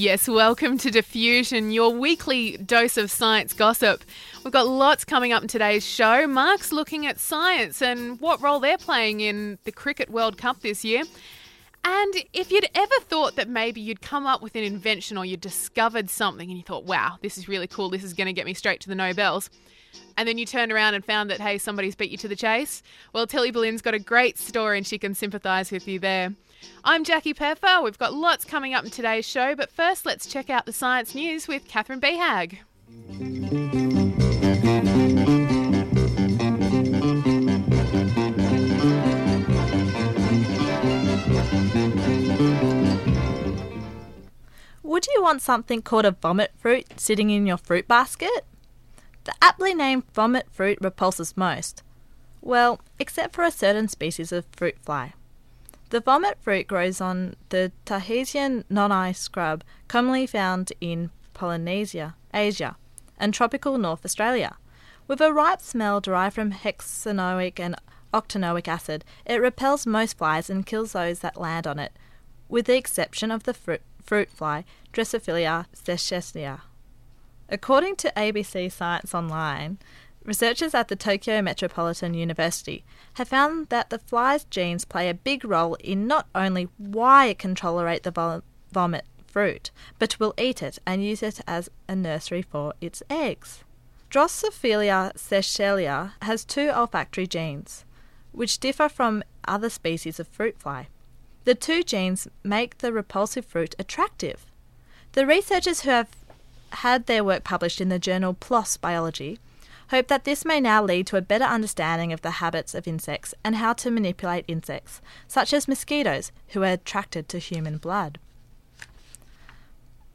Yes, welcome to Diffusion, your weekly dose of science gossip. We've got lots coming up in today's show. Mark's looking at science and what role they're playing in the Cricket World Cup this year. And if you'd ever thought that maybe you'd come up with an invention or you discovered something and you thought, wow, this is really cool, this is going to get me straight to the Nobels, and then you turned around and found that, hey, somebody's beat you to the chase, well, Tilly Boleyn's got a great story and she can sympathise with you there. I'm Jackie Peffer. We've got lots coming up in today's show, but first let's check out the science news with Catherine Behag. Would you want something called a vomit fruit sitting in your fruit basket? The aptly named vomit fruit repulses most. Well, except for a certain species of fruit fly. The vomit fruit grows on the Tahitian noni scrub, commonly found in Polynesia, Asia, and tropical North Australia. With a ripe smell derived from hexanoic and octanoic acid, it repels most flies and kills those that land on it, with the exception of the fruit, fruit fly Drosophila sechellia. According to ABC Science Online, researchers at the Tokyo Metropolitan University have found that the fly's genes play a big role in not only why it can tolerate the vomit fruit, but will eat it and use it as a nursery for its eggs. Drosophila sechellia has two olfactory genes, which differ from other species of fruit fly. The two genes make the repulsive fruit attractive. The researchers who have had their work published in the journal PLOS Biology hope that this may now lead to a better understanding of the habits of insects and how to manipulate insects, such as mosquitoes, who are attracted to human blood.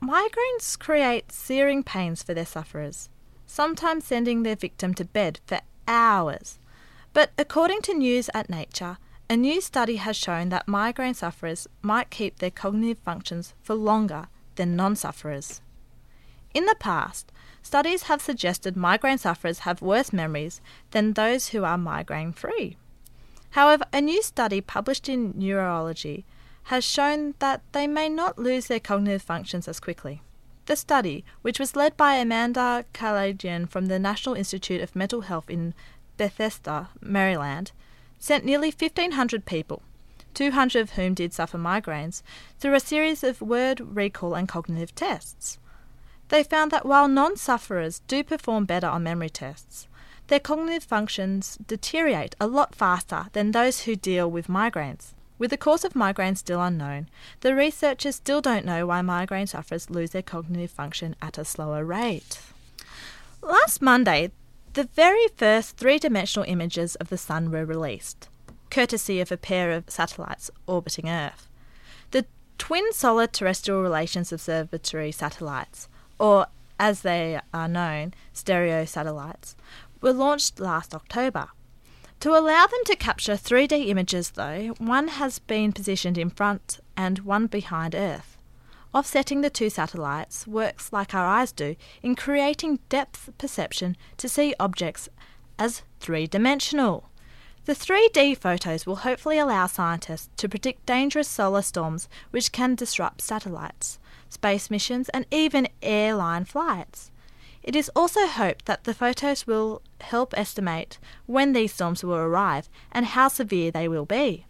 Migraines create searing pains for their sufferers, sometimes sending their victim to bed for hours. But according to News at Nature, a new study has shown that migraine sufferers might keep their cognitive functions for longer than non sufferers. In the past, studies have suggested migraine sufferers have worse memories than those who are migraine free. However, a new study published in Neurology has shown that they may not lose their cognitive functions as quickly. The study, which was led by Amanda Kalaydjian from the National Institute of Mental Health in Bethesda, Maryland, sent nearly 1,500 people, 200 of whom did suffer migraines, through a series of word recall and cognitive tests. They found that while non sufferers do perform better on memory tests, their cognitive functions deteriorate a lot faster than those who deal with migraines. With the cause of migraine still unknown, the researchers still don't know why migraine sufferers lose their cognitive function at a slower rate. Last Monday, the very first three dimensional images of the Sun were released, courtesy of a pair of satellites orbiting Earth. The Twin Solar Terrestrial Relations Observatory satellites, or as they are known, stereo satellites, were launched last October. To allow them to capture 3D images, though, one has been positioned in front and one behind Earth. Offsetting the two satellites works like our eyes do in creating depth perception to see objects as three dimensional. The 3D photos will hopefully allow scientists to predict dangerous solar storms which can disrupt satellites, space missions, and even airline flights. It is also hoped that the photos will help estimate when these storms will arrive and how severe they will be.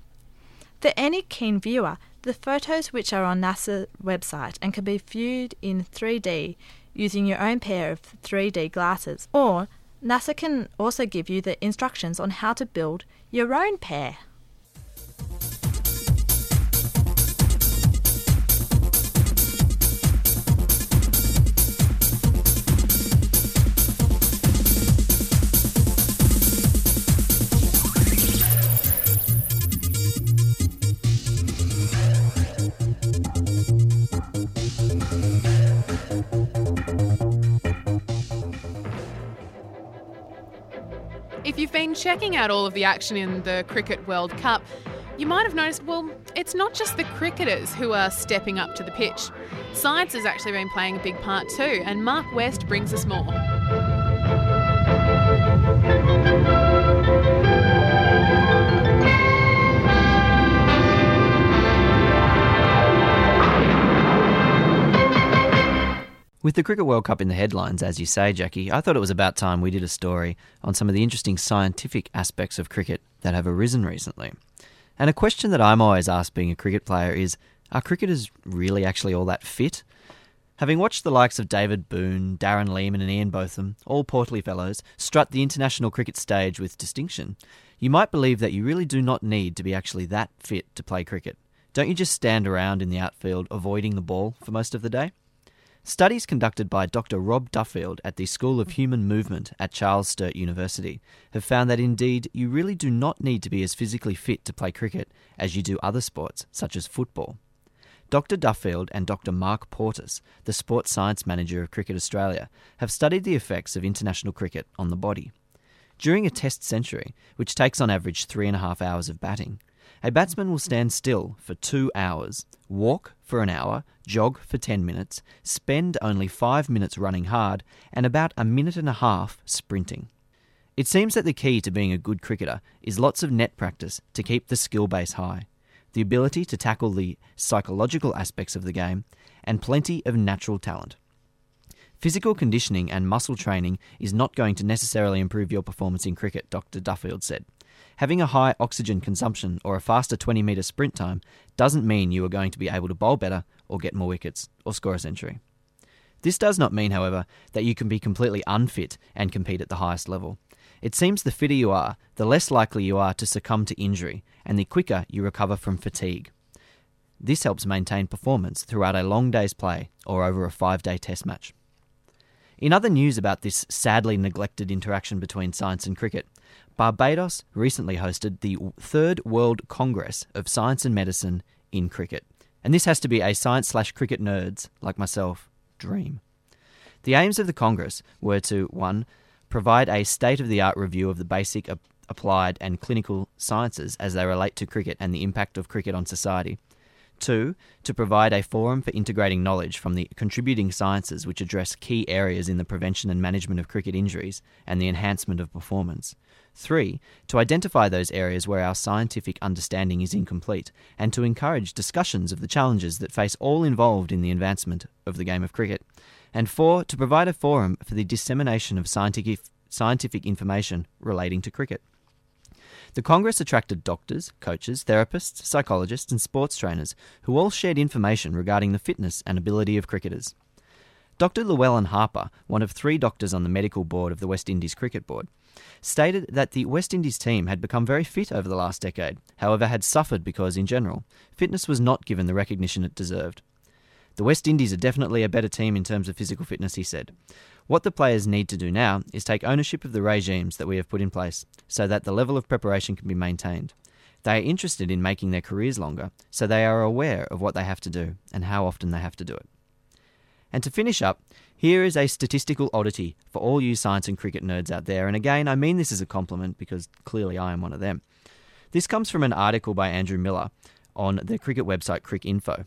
For any keen viewer, the photos which are on NASA's website and can be viewed in 3D using your own pair of 3D glasses, or NASA can also give you the instructions on how to build your own pair. Checking out all of the action in the Cricket World Cup, you might have noticed, well, it's not just the cricketers who are stepping up to the pitch. Science has actually been playing a big part too, and Mark West brings us more. With the Cricket World Cup in the headlines, as you say, Jackie, I thought it was about time we did a story on some of the interesting scientific aspects of cricket that have arisen recently. And a question that I'm always asked being a cricket player is are cricketers really actually all that fit? Having watched the likes of David Boon, Darren Lehmann, and Ian Botham, all portly fellows, strut the international cricket stage with distinction, you might believe that you really do not need to be actually that fit to play cricket. Don't you just stand around in the outfield avoiding the ball for most of the day? Studies conducted by Dr. Rob Duffield at the School of Human Movement at Charles Sturt University have found that indeed you really do not need to be as physically fit to play cricket as you do other sports, such as football. Dr. Duffield and Dr. Marc Portus, the Sports Science Manager of Cricket Australia, have studied the effects of international cricket on the body. During a test century, which takes on average three and a half hours of batting, a batsman will stand still for two hours, walk for an hour, jog for 10 minutes, spend only five minutes running hard, and about a minute and a half sprinting. It seems that the key to being a good cricketer is lots of net practice to keep the skill base high, the ability to tackle the psychological aspects of the game, and plenty of natural talent. Physical conditioning and muscle training is not going to necessarily improve your performance in cricket, Dr. Duffield said. Having a high oxygen consumption or a faster 20 metre sprint time doesn't mean you are going to be able to bowl better or get more wickets or score a century. This does not mean, however, that you can be completely unfit and compete at the highest level. It seems the fitter you are, the less likely you are to succumb to injury, and the quicker you recover from fatigue. This helps maintain performance throughout a long day's play or over a five day test match. In other news about this sadly neglected interaction between science and cricket, Barbados recently hosted the third World Congress of Science and Medicine in cricket. And this has to be a science slash cricket nerds like myself dream. The aims of the Congress were to 1. Provide a state of the art review of the basic, applied, and clinical sciences as they relate to cricket and the impact of cricket on society. Two, to provide a forum for integrating knowledge from the contributing sciences which address key areas in the prevention and management of cricket injuries and the enhancement of performance. Three, to identify those areas where our scientific understanding is incomplete and to encourage discussions of the challenges that face all involved in the advancement of the game of cricket. And four, to provide a forum for the dissemination of scientific, scientific information relating to cricket. The Congress attracted doctors, coaches, therapists, psychologists, and sports trainers who all shared information regarding the fitness and ability of cricketers. Dr. Llewellyn Harper, one of three doctors on the medical board of the West Indies Cricket Board, stated that the West Indies team had become very fit over the last decade, however, had suffered because, in general, fitness was not given the recognition it deserved. The West Indies are definitely a better team in terms of physical fitness, he said. What the players need to do now is take ownership of the regimes that we have put in place so that the level of preparation can be maintained. They are interested in making their careers longer, so they are aware of what they have to do and how often they have to do it. And to finish up, here is a statistical oddity for all you science and cricket nerds out there, and again, I mean this as a compliment because clearly I am one of them. This comes from an article by Andrew Miller on the cricket website Cricinfo.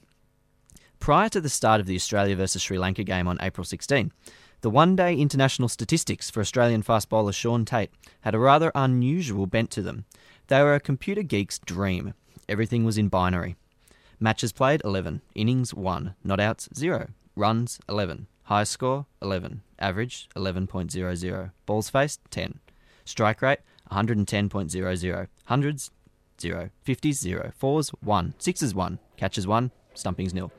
Prior to the start of the Australia versus Sri Lanka game on April 16, the one day international statistics for Australian fast bowler Shaun Tait had a rather unusual bent to them. They were a computer geek's dream. Everything was in binary. Matches played 11, innings 1, not outs 0, runs 11, high score 11, average 11.00, balls faced 10, strike rate 110.00, hundreds 0, 50s 0, fours 1, sixes 1, catches 1, stumpings nil.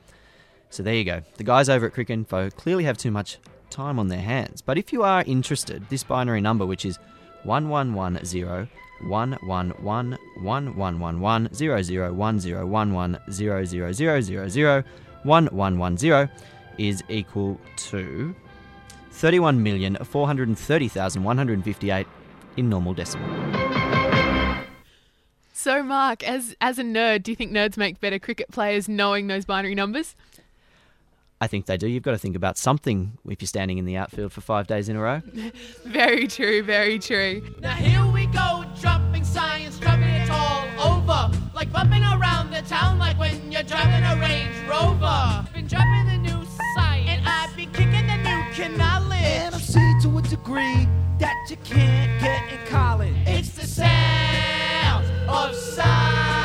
So there you go. The guys over at Cricinfo clearly have too much time on their hands. But if you are interested, this binary number, which is 1110 111 1111 0010 1110 is equal to 31,430,158 in normal decimal. So, Mark, as as a nerd, do you think nerds make better cricket players knowing those binary numbers? I think they do. You've got to think about something if you're standing in the outfield for five days in a row. Very true, very true. Now here we go, dropping science, dropping it all over. Like bumping around the town like when you're driving a Range Rover. Been dropping the new science, and I've been kicking the new knowledge. And I'm see to a degree that you can't get in college. It's the sound of science.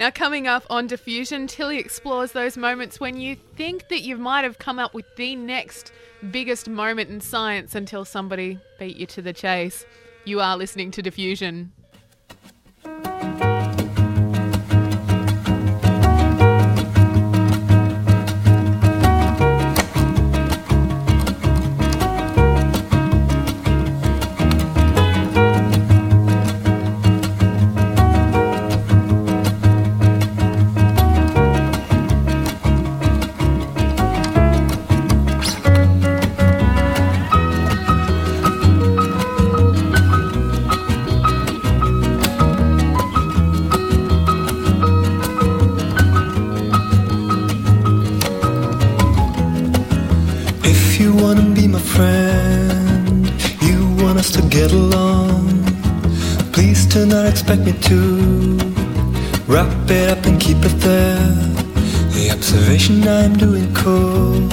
Now, coming up on Diffusion, Tilly explores those moments when you think that you might have come up with the next biggest moment in science until somebody beat you to the chase. You are listening to Diffusion. Friend, you want us to get along. Please do not expect me to wrap it up and keep it there. The observation I'm doing could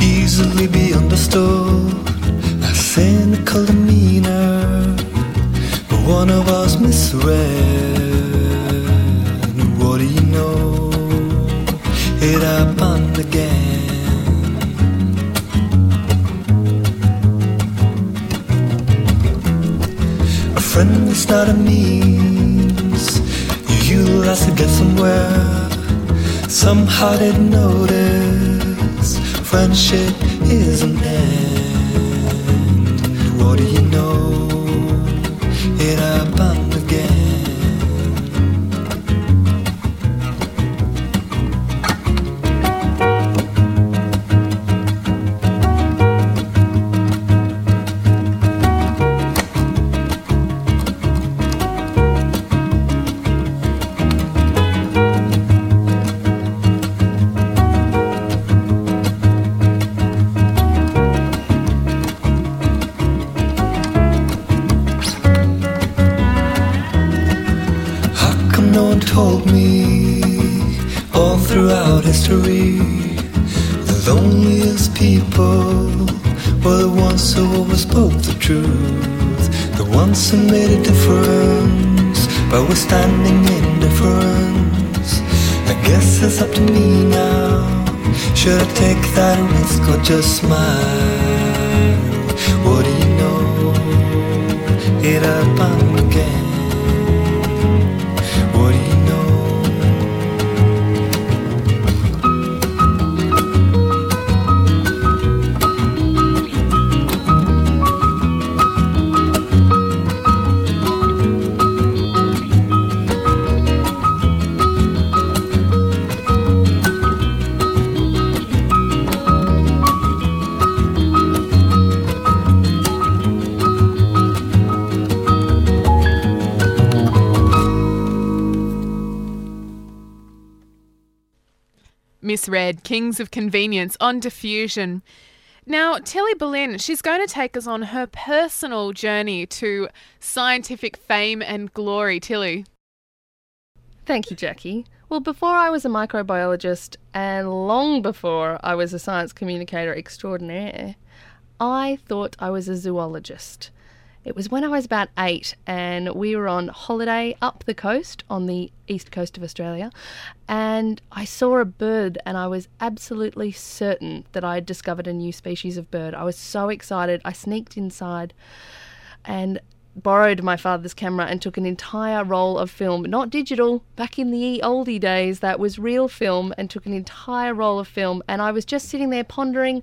easily be understood. A cynical demeanor, but one of us misread. What do you know? It happened again. Friend is not a means you utilize to get somewhere. Somehow didn't notice friendship is an end. What do you know? Difference by withstanding indifference. I guess it's up to me now. Should I take that risk or just smile? What do you know? It happened Misread, Kings of Convenience on Diffusion. Now, Tilly Boleyn, she's going to take us on her personal journey to scientific fame and glory. Tilly. Thank you, Jackie. Well, before I was a microbiologist and long before I was a science communicator extraordinaire, I thought I was a zoologist. It was when I was about eight and we were on holiday up the coast on the east coast of Australia and I saw a bird and I was absolutely certain that I had discovered a new species of bird. I was so excited. I sneaked inside and borrowed my father's camera and took an entire roll of film, not digital, back in the oldie days, that was real film, and took an entire roll of film. And I was just sitting there pondering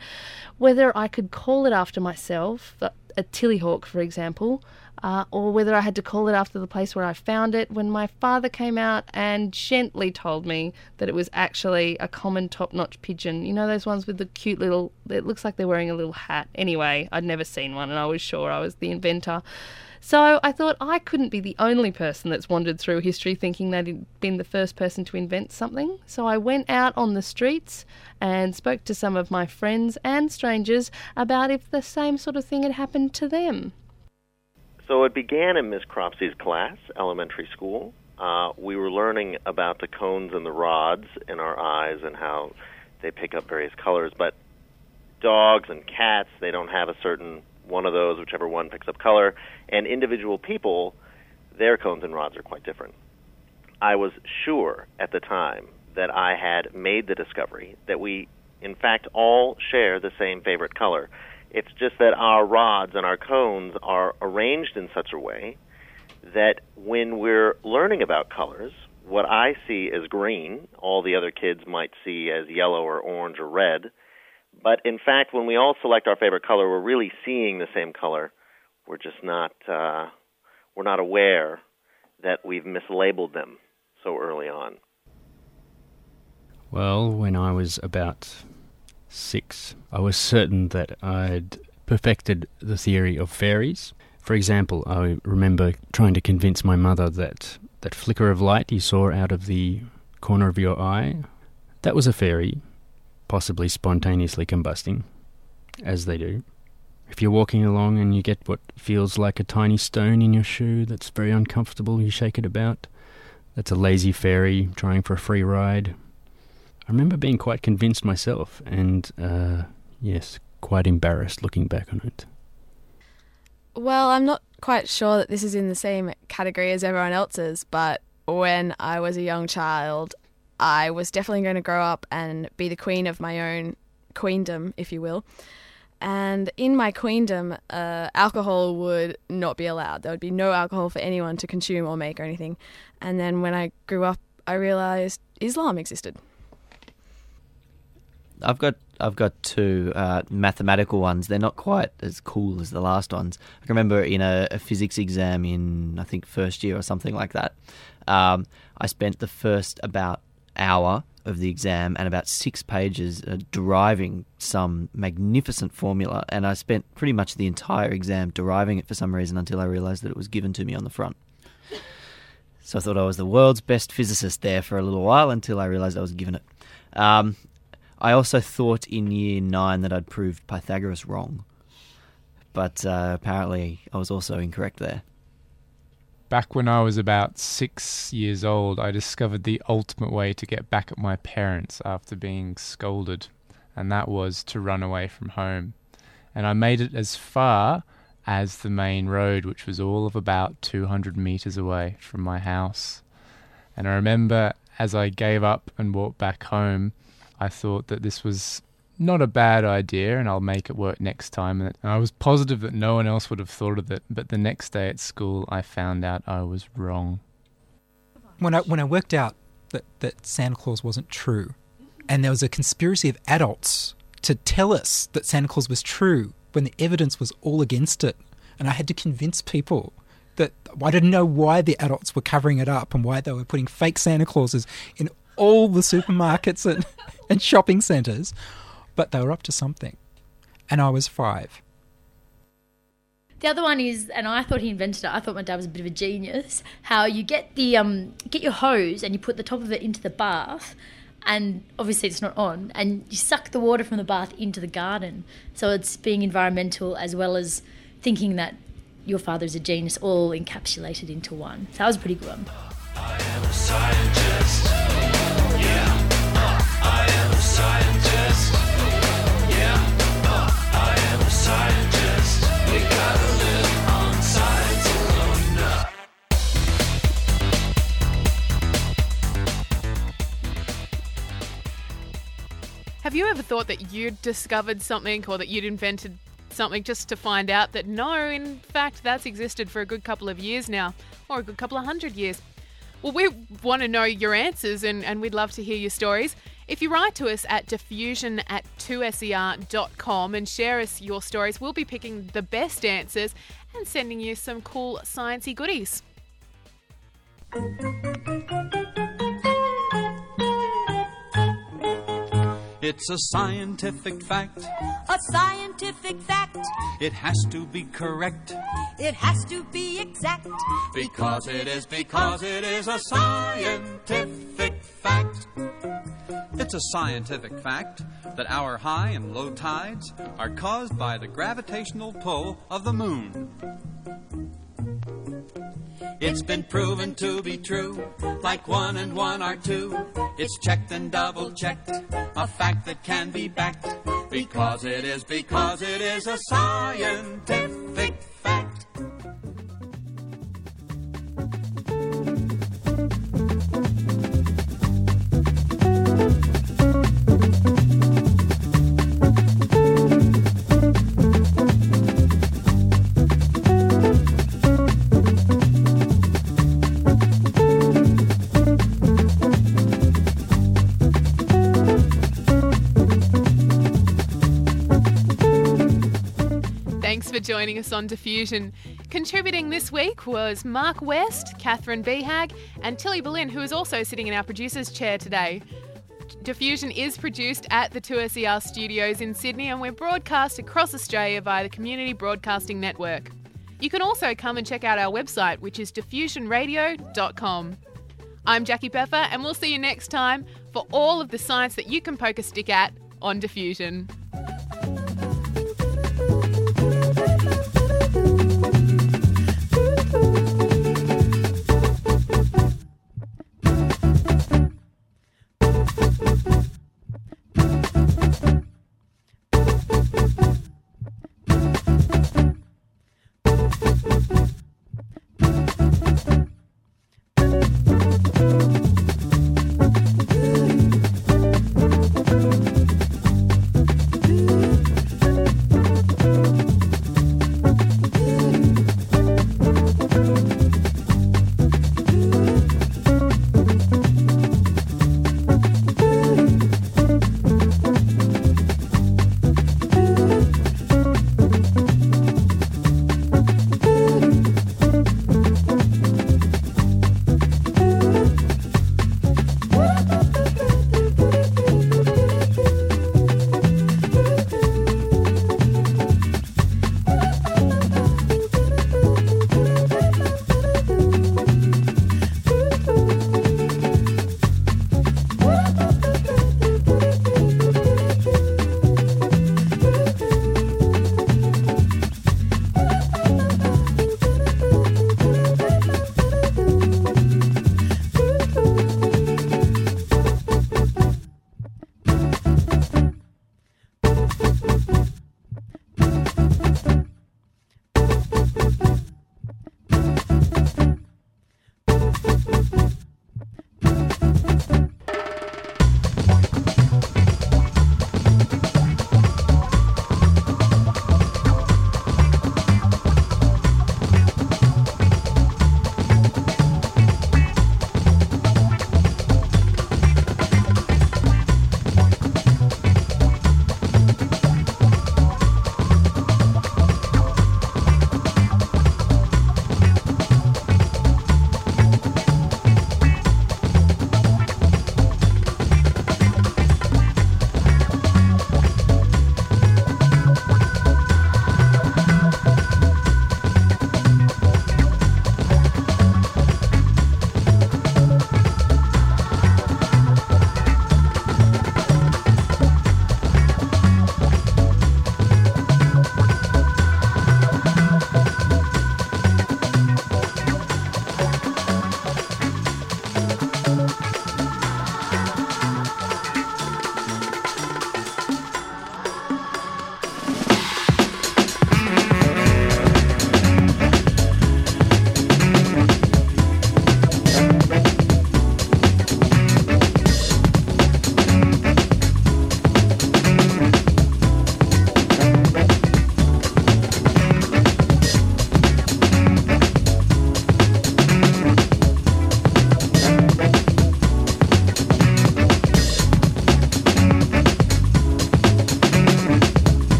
whether I could call it after myself, a tillyhawk, for example, uh, or whether I had to call it after the place where I found it when my father came out and gently told me that it was actually a common topknot pigeon. You know, those ones with the cute little, it looks like they're wearing a little hat. Anyway, I'd never seen one and I was sure I was the inventor. So I thought I couldn't be the only person that's wandered through history thinking that he'd been the first person to invent something. So I went out on the streets and spoke to some of my friends and strangers about if the same sort of thing had happened to them. So it began in Miss Cropsey's class, elementary school. Uh, we were learning about the cones and the rods in our eyes and how they pick up various colors. But dogs and cats, they don't have a certain one of those, whichever one picks up color. And individual people, their cones and rods are quite different. I was sure at the time that I had made the discovery that we, in fact, all share the same favorite color. It's just that our rods and our cones are arranged in such a way that when we're learning about colors, what I see as green, all the other kids might see as yellow or orange or red. But in fact, when we all select our favorite color, we're really seeing the same color. We're just not uh, we're not aware that we've mislabeled them so early on. Well, when I was about six, I was certain that I'd perfected the theory of fairies. For example, I remember trying to convince my mother that that flicker of light you saw out of the corner of your eye, that was a fairy, possibly spontaneously combusting, as they do. If you're walking along and you get what feels like a tiny stone in your shoe that's very uncomfortable, you shake it about. That's a lazy fairy trying for a free ride. I remember being quite convinced myself, and uh, yes, quite embarrassed looking back on it. Well, I'm not quite sure that this is in the same category as everyone else's, but when I was a young child, I was definitely going to grow up and be the queen of my own queendom, if you will. And in my queendom, uh, alcohol would not be allowed. There would be no alcohol for anyone to consume or make or anything. And then when I grew up, I realized Islam existed. I've got I've got two uh, mathematical ones. They're not quite as cool as the last ones. I remember in a, a physics exam in I think first year or something like that. Um, I spent the first about hour of the exam and about six pages deriving some magnificent formula, and I spent pretty much the entire exam deriving it for some reason until I realised that it was given to me on the front. So I thought I was the world's best physicist there for a little while until I realised I was given it. Um, I also thought in year nine that I'd proved Pythagoras wrong, but uh, apparently I was also incorrect there. Back when I was about six years old, I discovered the ultimate way to get back at my parents after being scolded, and that was to run away from home. And I made it as far as the main road, which was all of about 200 meters away from my house. And I remember as I gave up and walked back home, I thought that this was not a bad idea and I'll make it work next time. And I was positive that no one else would have thought of it, but the next day at school I found out I was wrong. When I when I worked out that, that Santa Claus wasn't true, and there was a conspiracy of adults to tell us that Santa Claus was true when the evidence was all against it, and I had to convince people that I didn't know why the adults were covering it up and why they were putting fake Santa Clauses in all the supermarkets and, and shopping centres, but they were up to something. And I was five. The other one is, and I thought he invented it. I thought my dad was a bit of a genius. How you get the um, get your hose and you put the top of it into the bath, and obviously it's not on, and you suck the water from the bath into the garden. So it's being environmental as well as thinking that your father's a genius, all encapsulated into one. So that was a pretty good one. Have you ever thought that you'd discovered something or that you'd invented something just to find out that no, in fact, that's existed for a good couple of years now, or a good couple of hundred years? Well, we want to know your answers and, and we'd love to hear your stories. If you write to us at diffusion at 2ser.com and share us your stories, we'll be picking the best answers and sending you some cool sciencey goodies. It's a scientific fact. A scientific fact. It has to be correct. It has to be exact. Because it is, because it is a scientific fact. It's a scientific fact that our high and low tides are caused by the gravitational pull of the moon. It's been proven to be true, like one and one are two. It's checked and double checked, a fact that can be backed. Because it is, because it is a scientific for joining us on Diffusion. Contributing this week was Mark West, Catherine Behag, and Tilly Boleyn, who is also sitting in our producer's chair today. Diffusion is produced at the 2SER studios in Sydney and we're broadcast across Australia via the Community Broadcasting Network. You can also come and check out our website, which is diffusionradio.com. I'm Jackie Peffer, and we'll see you next time for all of the science that you can poke a stick at on Diffusion.